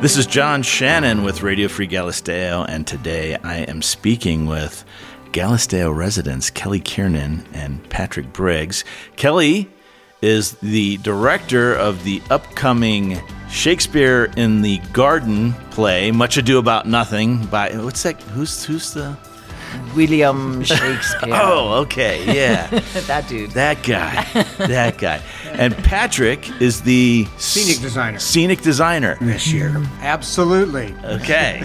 This is John Shannon with Radio Free Galisteo, and today I am speaking with Galisteo residents Kelly Kiernan and Patrick Briggs. Kelly is the director of the upcoming Shakespeare in the Garden play, Much Ado About Nothing, by what's that? Who's who's the William Shakespeare. Oh, okay, yeah. that dude. That guy. That guy. And Patrick is the Scenic designer. Scenic designer. this year. Absolutely. Okay.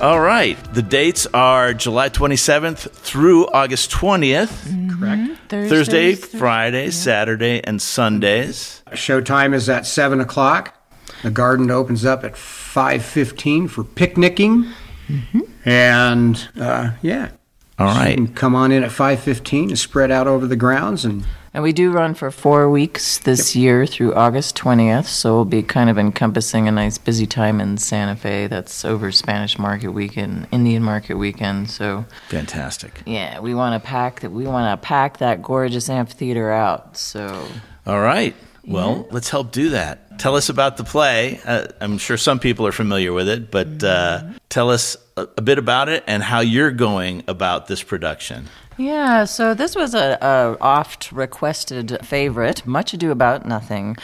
All right. The dates are July 27th through August 20th. Correct. Thursday, Friday, Saturday, and Sundays. Showtime is at seven o'clock. The garden opens up at five fifteen for picnicking, and uh, yeah. All You right. can come on in at five fifteen and spread out over the grounds, and And we do run for four weeks this year through August 20th, so we'll be kind of encompassing a nice busy time in Santa Fe. That's over Spanish Market Weekend, Indian Market Weekend. So Fantastic. yeah, we want to pack that. We want to pack that gorgeous amphitheater out. So All right. Well, let's help do that. Tell us about the play. Uh, I'm sure some people are familiar with it, but uh, tell us a, a bit about it and how you're going about this production. Yeah, so this was a, a oft requested favorite. Much Ado About Nothing.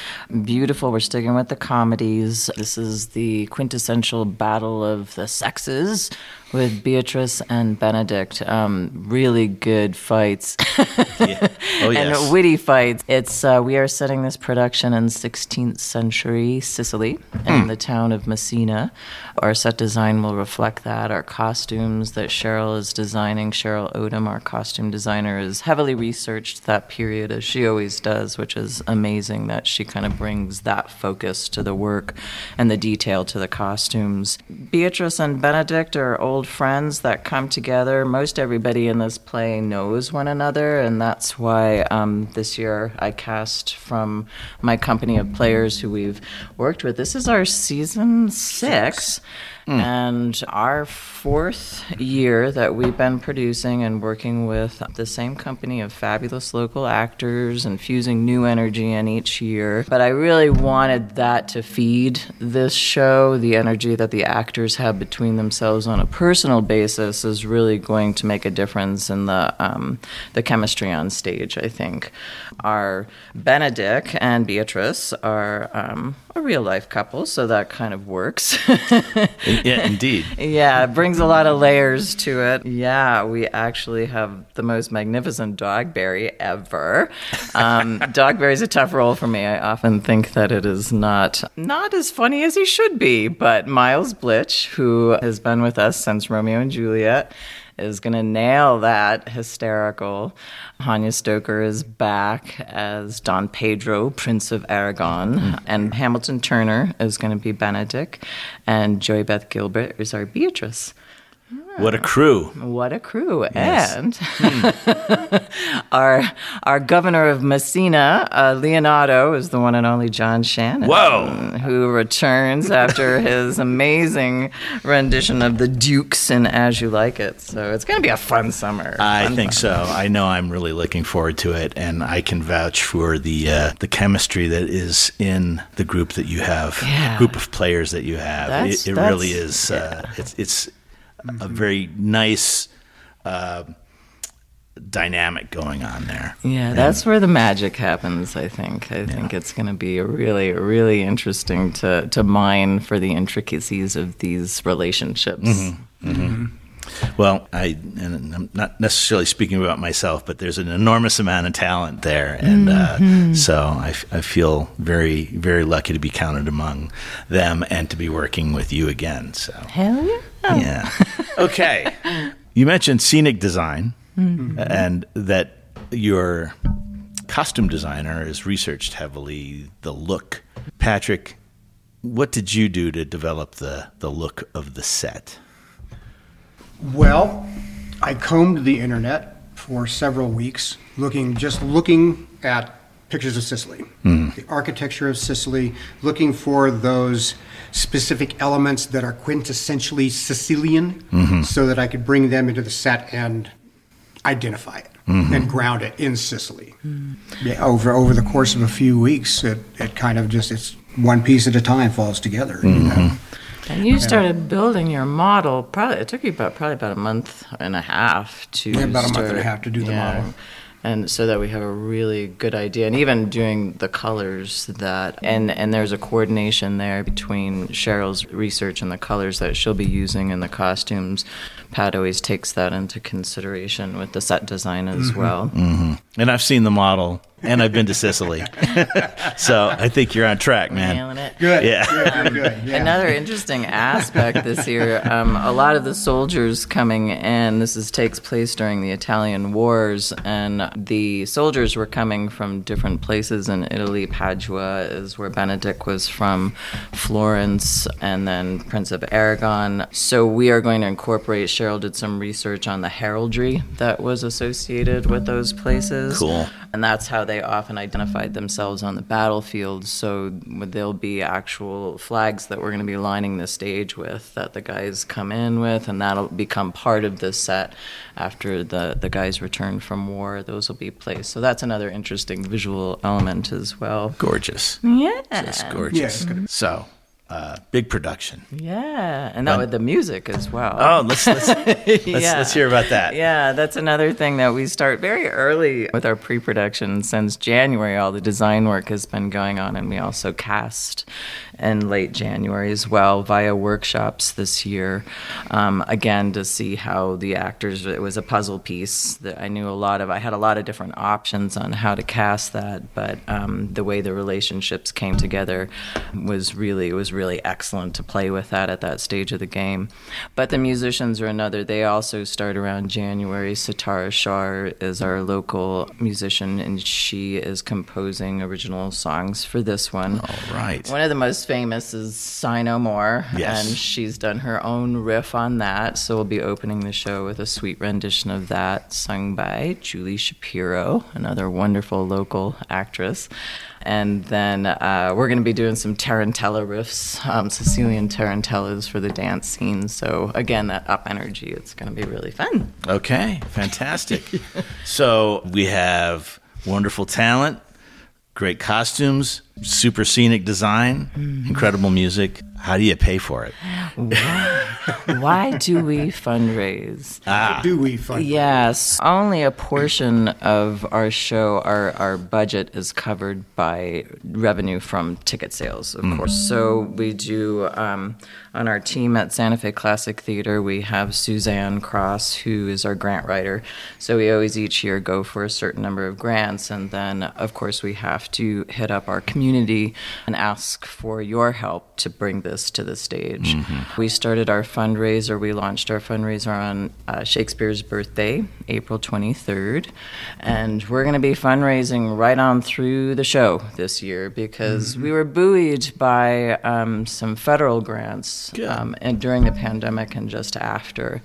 Beautiful. We're sticking with the comedies. This is the quintessential battle of the sexes with Beatrice and Benedick. Um, really good fights. Yeah. Oh, yes. and witty fights. It's uh, we are setting this production in 16th century Sicily in the town of Messina. Our set design will reflect that. Our costumes that Cheryl is designing, Cheryl Odom, our costume designer, is heavily researched that period as she always does, which is amazing that she kind of brings that focus to the work and the detail to the costumes. Beatrice and Benedick are old friends that come together. Most everybody in this play knows one another, and that's why um, this year I cast from my company of players who we've worked with. This is our season six. And our fourth year that we've been producing and working with the same company of fabulous local actors, infusing new energy in each year. But I really wanted that to feed this show. The energy that the actors have between themselves on a personal basis is really going to make a difference in the um, the chemistry on stage. I think our Benedick and Beatrice are um, a real life couple, so that kind of works. yeah, indeed. Yeah, it brings a lot of layers to it. Yeah, we actually have the most magnificent Dogberry ever. Um, Dogberry's a tough role for me. I often think that it is not not as funny as he should be. But Miles Blitch, who has been with us since Romeo and Juliet, is going to nail that hysterical. Hanya Stoker is back as Don Pedro, Prince of Aragon, and Hamilton Turner is going to be Benedick, and Joy Beth Gilbert is our Beatrice. What a crew. What a crew! Yes. And our our governor of Messina, uh, Leonato, is the one and only John Shannon. Whoa. Who returns after his amazing rendition of the Dukes in As You Like It. So it's going to be a fun summer. I Fun, think fun. so. I know I'm really looking forward to it, and I can vouch for the uh, the chemistry that is in the group that you have, Yeah. group of players that you have. That's- it it really is. Uh, it's it's a very nice uh, dynamic going on there. Yeah, that's where the magic happens. I think. I think it's going to be really, really interesting to to mine for the intricacies of these relationships. Mm-hmm. Well, I and I'm not necessarily speaking about myself, but there's an enormous amount of talent there, and uh, so I feel very very lucky to be counted among them and to be working with you again. So Hell yeah! yeah, okay. You mentioned scenic design, and that your costume designer has researched heavily the look. Patrick, what did you do to develop the the look of the set? Well, I combed the internet for several weeks, looking just looking at pictures of Sicily, hmm. the architecture of Sicily, looking for those specific elements that are quintessentially Sicilian, mm-hmm. so that I could bring them into the set and identify it mm-hmm. and ground it in Sicily. Yeah, over over the course of a few weeks, it, it kind of just it's one piece at a time falls together. You know? Mm-hmm. And you started building your model. Probably it took you about probably about a month and a half to Yeah, about a month and a half to do the model. And so that we have a really good idea, and even doing the colors that, and and there's a coordination there between Cheryl's research and the colors that she'll be using in the costumes. Pat always takes that into consideration with the set design as Mm-hmm. well. And I've seen the model, and I've been to Sicily, so I think you're on track, man. Nailing it. Good. Yeah. Good, good, good. Yeah. Another interesting aspect this year, um, a lot of the soldiers coming in, this is, takes place during the Italian wars, and the soldiers were coming from different places in Italy. Padua is where Benedick was from, Florence, and then Prince of Aragon. So we are going to incorporate, Cheryl did some research on the heraldry that was associated with those places. Cool. And that's how they often identified themselves on the battlefield. So there'll be actual flags that we're going to be lining the stage with that the guys come in with, and that'll become part of the set after the, the guys return from war. Those will be placed. So that's another interesting visual element as well. Gorgeous, Yeah. just Yeah, gorgeous. it's gonna be- So, uh, big production. Yeah. And that with the music as well. Oh, let's let's let's, Yeah. let's hear about that. Yeah, that's another thing that we start very early with our pre production. Since January, all the design work has been going on, and we also cast in late January as well via workshops this year. Um, again, to see how the actors, it was a puzzle piece that I knew a lot of. I had a lot of different options on how to cast that, but um, the way the relationships came together was really, it was really excellent to play with that at that stage of the game. But the musicians are another. They also start around January. Satara Shar is our local musician, and she is composing original songs for this one. All right. One of the most famous is Sigh No More, Yes. and she's done her own riff on that. So we'll be opening the show with a sweet rendition of that, sung by Julie Shapiro, another wonderful local actress. And then uh, we're going to be doing some tarantella riffs, um, Sicilian tarantellas for the dance scene. So again, that up energy. It's going to be really fun. Okay, fantastic. so we have wonderful talent, great costumes, super scenic design, Mm-hmm. incredible music. How do you pay for it? Why do we fundraise? Ah, Do we fund? Yes, only a portion of our show, our, our budget is covered by revenue from ticket sales, of course. So we do, um, on our team at Santa Fe Classic Theater, we have Suzanne Cross, who is our grant writer. So we always each year go for a certain number of grants. And then, of course, we have to hit up our community and ask for your help to bring this to the stage. We started our fundraiser, we launched our fundraiser on uh, Shakespeare's birthday, April 23rd. And we're going to be fundraising right on through the show this year because we were buoyed by um, some federal grants um, and during the pandemic and just after.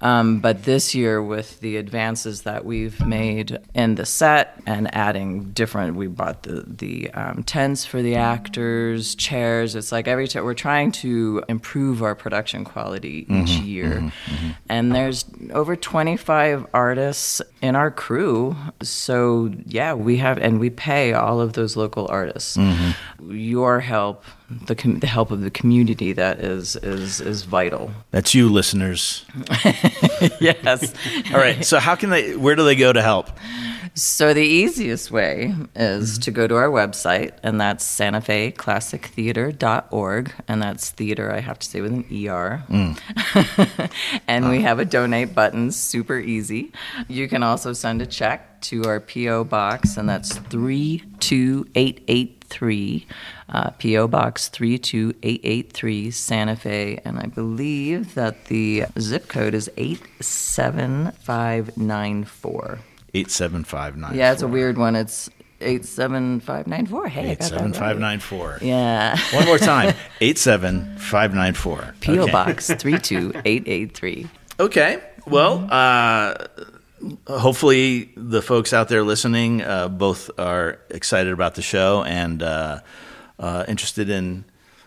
Um, but this year, with the advances that we've made in the set and adding different, we bought the the um, tents for the actors, chairs. It's like every time we're trying to improve our production quality each mm-hmm. year. Mm-hmm. Mm-hmm. And there's over 25 artists in our crew. So yeah, we have and we pay all of those local artists. Mm-hmm. Your help, the com- the help of the community, that is is is vital. that's you, listeners. yes. All right. So how can they? Where do they go to help? So the easiest way is mm-hmm. to go to our website, and that's Santa Fe Classic Theater.org, and that's theater, I have to say, with an ER. and we ah. have a donate button, super easy. You can also send a check to our P.O. box, and that's 32883. Uh, P.O. Box 32883, Santa Fe. And I believe that the zip code is 87594. Eight seven five nine. Yeah, it's a weird one. It's eight seven five nine four. Hey, I Eight got that seven five right. Yeah. One more time. Eight seven five nine four. PO Okay. Box three two eight eight three. Okay. Well, uh, hopefully the folks out there listening uh, both are excited about the show and uh, uh, interested in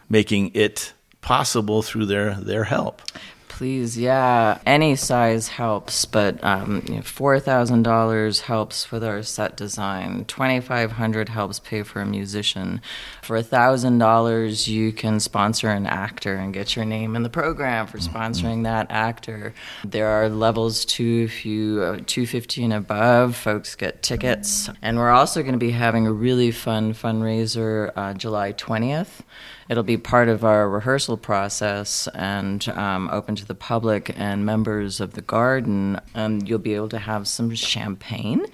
making it possible through their their help. Please, yeah. Any size helps, but um, you know, four thousand dollars helps with our set design. Twenty five hundred helps pay for a musician. For thousand dollars, you can sponsor an actor and get your name in the program for sponsoring that actor. There are levels too. If you uh, two fifty and above, folks get tickets, and we're also going to be having a really fun fundraiser uh, July twentieth. It'll be part of our rehearsal process and um, open to the public and members of the garden. And you'll be able to have some champagne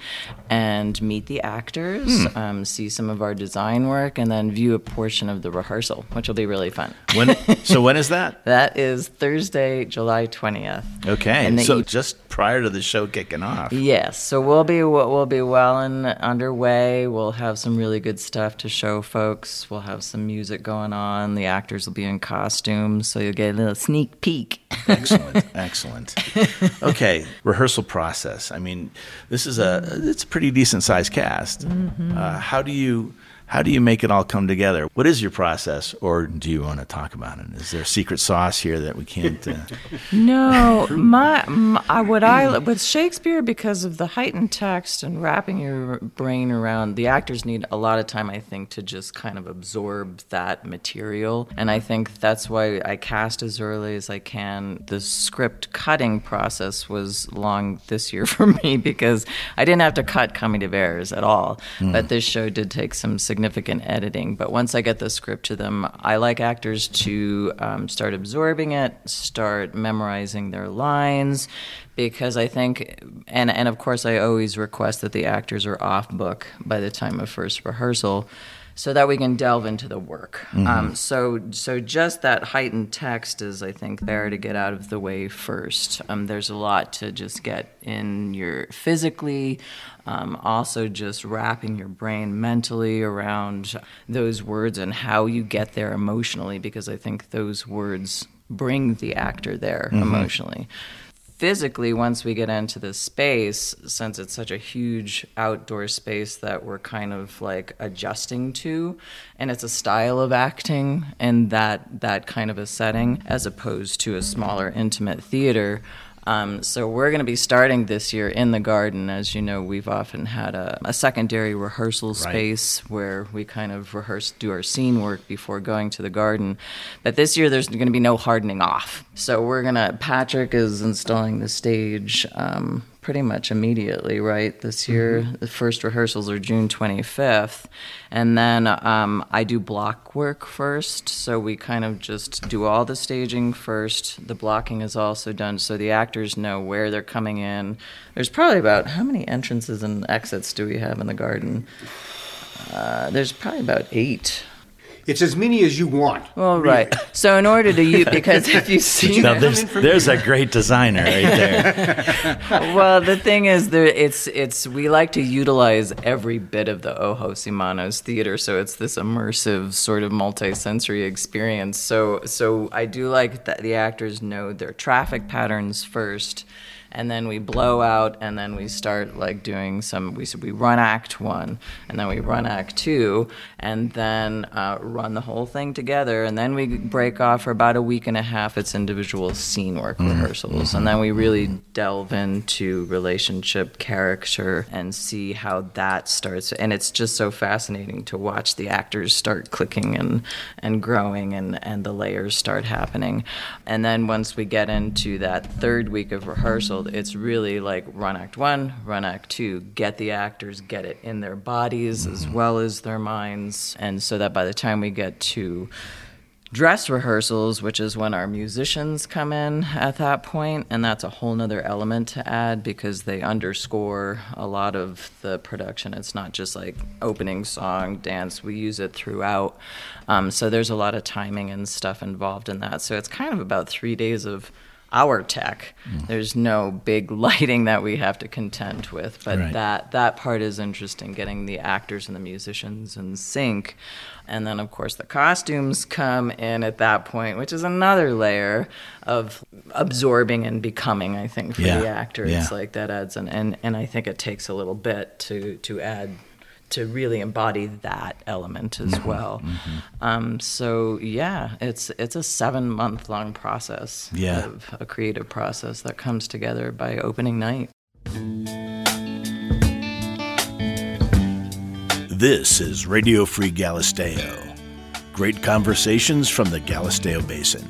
and meet the actors, um, see some of our design work, and then view a portion of the rehearsal, which will be really fun. When, so when is that? That is Thursday, July 20th. Okay, And so e- just prior to the show kicking off. Yes, so we'll be we'll be well and underway. We'll have some really good stuff to show folks. We'll have some music going on. The actors will be in costumes, so you'll get a little sneak peek. excellent excellent okay rehearsal process i mean this is a it's a pretty decent sized cast uh, how do you how do you make it all come together? What is your process or do you want to talk about it? Is there a secret sauce here that we can't uh, No, my, my what I with Shakespeare because of the heightened text and wrapping your brain around the actors need a lot of time I think to just kind of absorb that material. And I think that's why I cast as early as I can. The script cutting process was long this year for me because I didn't have to cut Comedy of Errors at all, but this show did take some significant editing. But once I get the script to them, I like actors to um, start absorbing it, start memorizing their lines, because I think, and and of course, I always request that the actors are off book by the time of first rehearsal. So that we can delve into the work. Um, so, so just that heightened text is, I think, there to get out of the way first. Um, there's a lot to just get in your physically, um, also just wrapping your brain mentally around those words and how you get there emotionally, because I think those words bring the actor there emotionally physically once we get into the space since it's such a huge outdoor space that we're kind of like adjusting to and it's a style of acting in that that kind of a setting as opposed to a smaller intimate theater um, so we're going to be starting this year in the garden. As you know, we've often had a, a secondary rehearsal space where we kind of rehearse, do our scene work before going to the garden. But this year, there's going to be no hardening off. So we're going to, Patrick is installing the stage um, pretty much immediately, right? This year, the first rehearsals are June 25th. And then um, I do block work first. So we kind of just do all the staging first. The blocking is also done so the actors know where they're coming in. There's probably about how many entrances and exits do we have in the garden? Uh, there's probably about eight. It's as many as you want. Well, right. So in order to you, because if you see, now come there's, there's a great designer right there well, the thing is, there it's it's we like to utilize every bit of the Ojos y Manos theater, so it's this immersive sort of multi-sensory experience. So so I do like that the actors know their traffic patterns first. And then we blow out, and then we start like doing some. We we run Act One, and then we run Act Two, and then uh, run the whole thing together, and then we break off for about a week and a half. It's individual scene work rehearsals, and then we really delve into relationship, character, and see how that starts. And it's just so fascinating to watch the actors start clicking and and growing, and and the layers start happening. And then once we get into that third week of rehearsal, it's really like run act one, run act two, get the actors, get it in their bodies as well as their minds, and so that by the time we get to dress rehearsals, which is when our musicians come in at that point, and that's a whole nother element to add because they underscore a lot of the production. It's not just like opening song, dance, we use it throughout. Um, so there's a lot of timing and stuff involved in that. So it's kind of about three days of our tech. Hmm. There's no big lighting that we have to contend with, but Right. that that part is interesting, getting the actors and the musicians in sync. And then, of course, the costumes come in at that point, which is another layer of absorbing and becoming. I think for Yeah, the actor, yeah. it's like that adds an and and I think it takes a little bit to to add to really embody that element as well. Um, so yeah, it's it's a seven month long process Yeah. of a creative process that comes together by opening night. This is Radio Free Galisteo. Great conversations from the Galisteo Basin.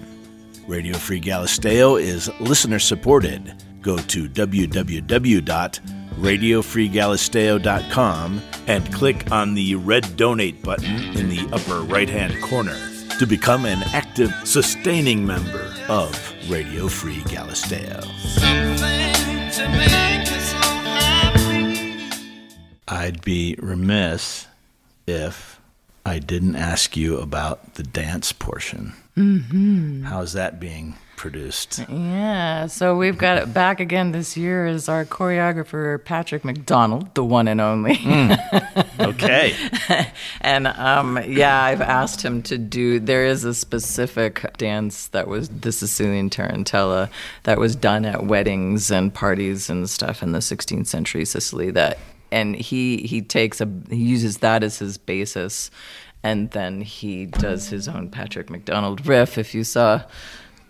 Radio Free Galisteo is listener supported. Go to www.radiofreegalisteo.com and click on the red donate button in the upper right hand corner to become an active, sustaining member of Radio Free Galisteo. I'd be remiss if I didn't ask you about the dance portion. Mm-hmm. How's that being produced? Yeah, so we've got it back again this year as our choreographer Patrick McDonald, the one and only. Okay. and um, yeah, I've asked him to do. There is a specific dance that was the Sicilian tarantella that was done at weddings and parties and stuff in the 16th century Sicily. That and he he takes a he uses that as his basis, and then he does his own Patrick McDonald riff. If you saw.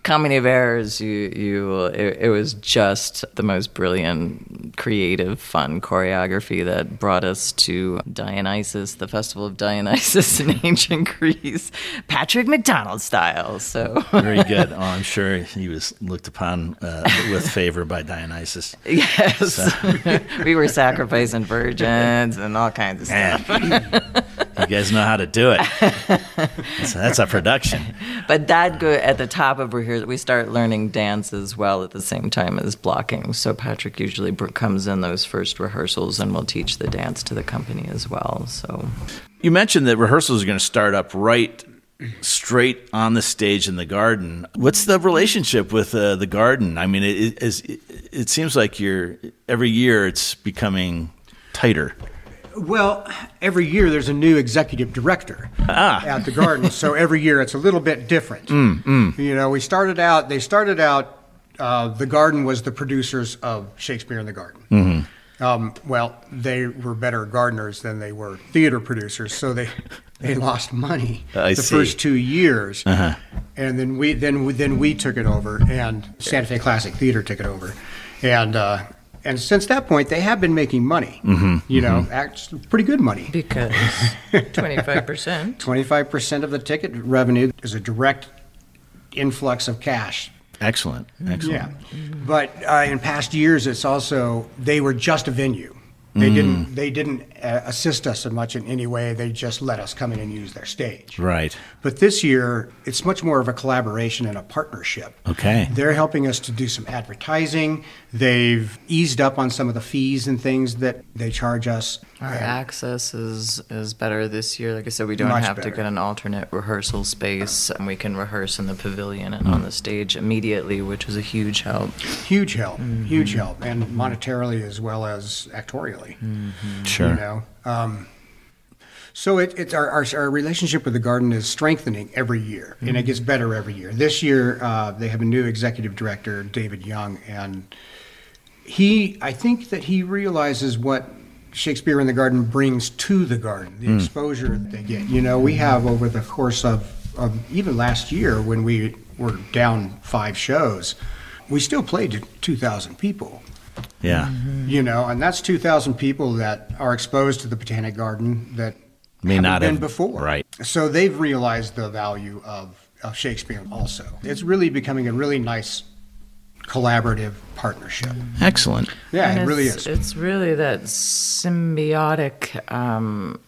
Comedy of Errors, you you it, it was just the most brilliant, creative, fun choreography that brought us to Dionysus, the festival of Dionysus in ancient Greece, Patrick McDonald style. So Very good. Oh, I'm sure he was looked upon uh, with favor by Dionysus. yes, we were sacrificing virgins and all kinds of stuff. You guys know how to do it. That's, that's a production. But that go at the top of rehearsal. We start learning dance as well at the same time as blocking. So Patrick usually comes in those first rehearsals and will teach the dance to the company as well. So You mentioned that rehearsals are going to start up right straight on the stage in the garden. What's the relationship with uh, the garden? I mean, it, it, is- it, it seems like you're every year it's becoming tighter. Well, every year there's a new executive director at the garden, so every year it's a little bit different. You know, we started out. They started out. Uh, the garden was the producers of Shakespeare in the Garden. Um, well, they were better gardeners than they were theater producers, so they they lost money I the see. first two years, and then we then we, then we took it over, and Santa Fe Classic Theater took it over, and. Uh, and since that point, they have been making money. You know, actually pretty good money. because twenty five percent. 25% of the ticket revenue is a direct influx of cash. Excellent, excellent. Yeah. But uh, in past years, it's also, they were just a venue. They didn't, they didn't uh, assist us so much in any way. They just let us come in and use their stage. Right. But this year, it's much more of a collaboration and a partnership. Okay. They're helping us to do some advertising. They've eased up on some of the fees and things that they charge us. Our And- access is is better this year. Like I said, we don't Much have to get an alternate rehearsal space, and we can rehearse in the pavilion and on the stage immediately, which was a huge help. Huge help, huge help, and monetarily as well as actorially. Sure. You know, um, so it, it's our, our our relationship with the garden is strengthening every year, and it gets better every year. This year, uh, they have a new executive director, David Young, and he, I think that he realizes what Shakespeare in the Garden brings to the garden, the hmm. exposure that they get. You know, we have over the course of, of even last year when we were down five shows, we still played to 2,000 people. Yeah. Mm-hmm. You know, and that's 2,000 people that are exposed to the Botanic Garden that May haven't not been have- before. right. So they've realized the value of, of Shakespeare also. It's really becoming a really nice collaborative partnership. Excellent. Yeah, And it really it's, is. It's really that symbiotic um,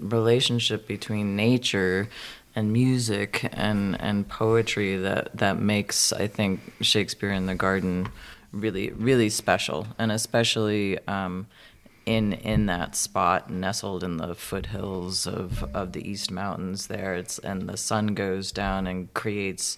relationship between nature and music and, and poetry that, that makes, I think, Shakespeare in the Garden really, really special. And especially um, in, in that spot, nestled in the foothills of, of the East Mountains there. It's, and the sun goes down and creates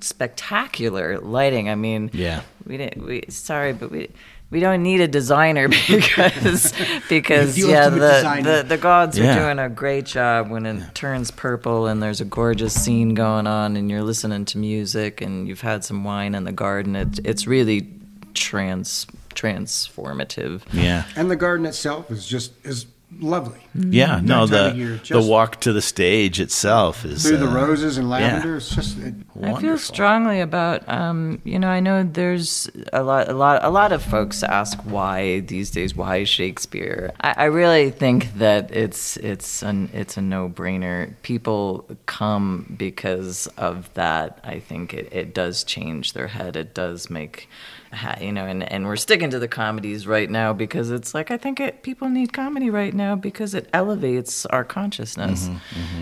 spectacular lighting. I mean, Yeah. we didn't. We sorry, but we we don't need a designer because because yeah, the, designer. the the gods Yeah. are doing a great job when it turns purple and there's a gorgeous scene going on and you're listening to music and you've had some wine in the garden. It, it's really trans transformative. Yeah. And the garden itself is just is lovely. Yeah, no, the of year, the walk to the stage itself is Through the uh, roses and lavender, it's just it, I feel strongly about um, you know I know there's a lot a lot a lot of folks ask why these days why Shakespeare? I, I really think that it's it's an it's a no brainer people come because of that. I think it, it does change their head. It does make ha- you know and, and we're sticking to the comedies right now because it's like I think it, people need comedy right now because it elevates our consciousness.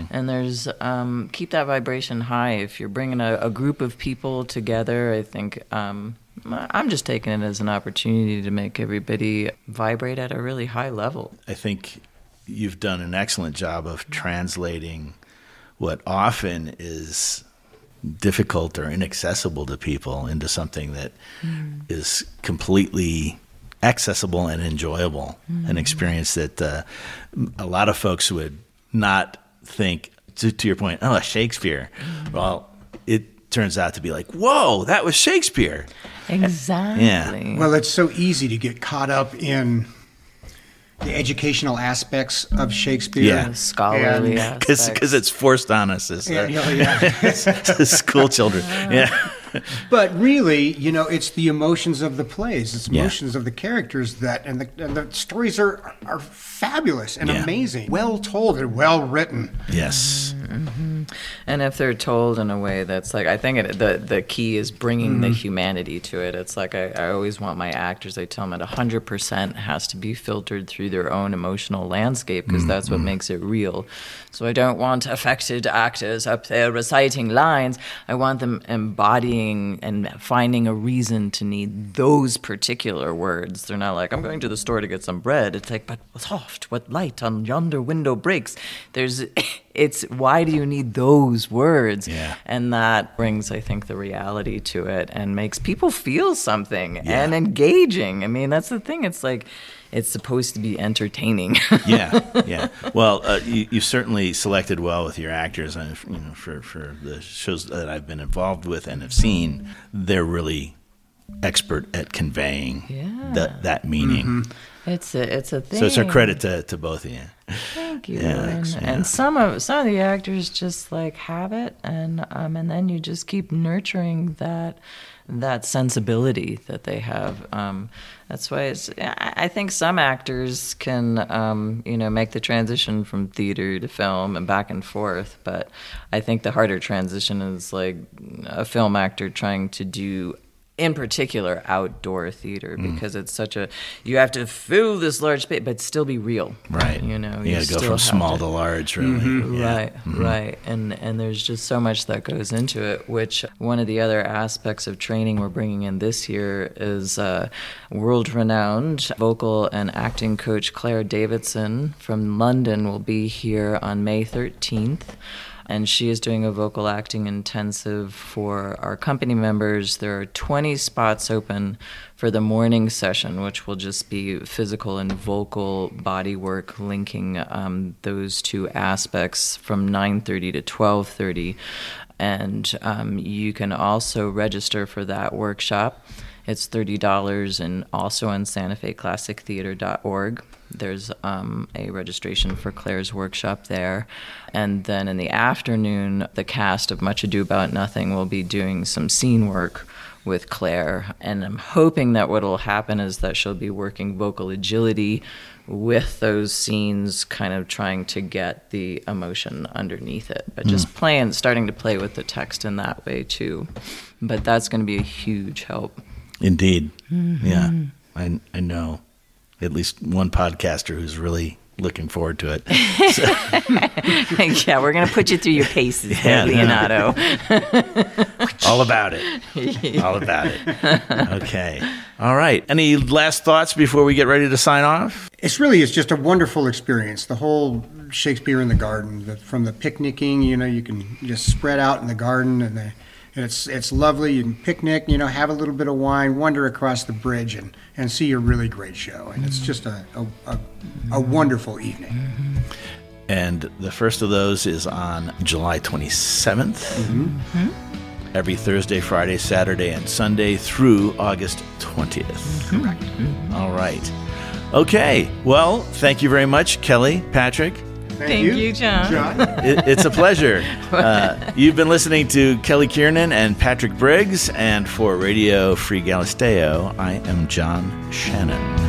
And there's um, keep that vibration high. If you're bringing a, a group of people together I think um, I'm just taking it as an opportunity to make everybody vibrate at a really high level. I think you've done an excellent job of translating what often is difficult or inaccessible to people into something that mm. is completely accessible and enjoyable. An mm. experience that uh, a lot of folks would not think, to, to your point, oh, Shakespeare. Mm. Well, it turns out to be like, whoa, that was Shakespeare. exactly Yeah. well, it's so easy to get caught up in the educational aspects of Shakespeare. Yeah. The scholarly And- Because it's forced on us as Yeah, uh, yeah, yeah. school children. Yeah. But really, you know, it's the emotions of the plays, it's Yeah. emotions of the characters that, and the, and the stories are are fabulous and Yeah. amazing, well told and well written. Yes. Mm-hmm. and if they're told in a way that's like i think it, the the key is bringing the mm-hmm. humanity to it it's like I, I always want my actors i tell them at 100% has to be filtered through their own emotional landscape because that's what mm-hmm. makes it real so i don't want affected actors up there reciting lines i want them embodying and finding a reason to need those particular words. They're not like i'm going to the store to get some bread. It's like but soft? What light on yonder window breaks? There's it's why do you need those words? Yeah. and that brings i think the reality to it and makes people feel something Yeah. and engaging. I mean that's the thing. It's like it's supposed to be entertaining yeah, yeah. Well, uh, you, you certainly selected well with your actors, and you know, for for the shows that I've been involved with and have seen, they're really expert at conveying Yeah. that that meaning. it's a it's a thing So it's a credit to, to both of you. Thank you. Yeah, and, yeah. and some of some of the actors just like have it, and um, and then you just keep nurturing that that sensibility that they have. Um, that's why it's. I think some actors can, um, you know, make the transition from theater to film and back and forth. But I think the harder transition is like a film actor trying to do in particular outdoor theater Mm. because it's such a you have to fill this large space but still be real Right. you know you, got to go from small to, large, really. Yeah. right right and and there's just so much that goes into it which one of the other aspects of training we're bringing in this year is uh, world renowned vocal and acting coach claire davidson from london will be here on may 13th and she is doing a vocal acting intensive for our company members. There are 20 spots open for the morning session, which will just be physical and vocal body work, linking um, those two aspects from 9:30 to 12:30. And um, you can also register for that workshop. It's thirty dollars, and also on SantaFeClassicTheater.org. There's um, a registration for Claire's workshop there, and then in the afternoon, the cast of Much Ado About Nothing will be doing some scene work with Claire, and I'm hoping that what will happen is that she'll be working vocal agility with those scenes, kind of trying to get the emotion underneath it, but just playing, starting to play with the text in that way too. But that's going to be a huge help. Indeed. Mm-hmm. Yeah. I, I know at least one podcaster who's really looking forward to it. yeah, we're going to put you through your paces, Yeah, there, Leonato. All about it. All about it. Okay. All right. Any last thoughts before we get ready to sign off? It's really it's just a wonderful experience. The whole Shakespeare in the garden, the, from the picnicking, you know, you can just spread out in the garden, and, the, and it's it's lovely. You can picnic, you know, have a little bit of wine, wander across the bridge, and, and see a really great show. And it's just a a, a, a wonderful evening. Mm-hmm. And the first of those is on July 27th. Mm-hmm. Every Thursday, Friday, Saturday, and Sunday through August 20th. Mm-hmm. Correct. All right. Okay. Well, thank you very much, Kelly, Patrick. Thank, Thank you, John. John. It, it's a pleasure. Uh, you've been listening to Kelly Kiernan and Patrick Briggs, and for Radio Free Galisteo, I am John Shannon.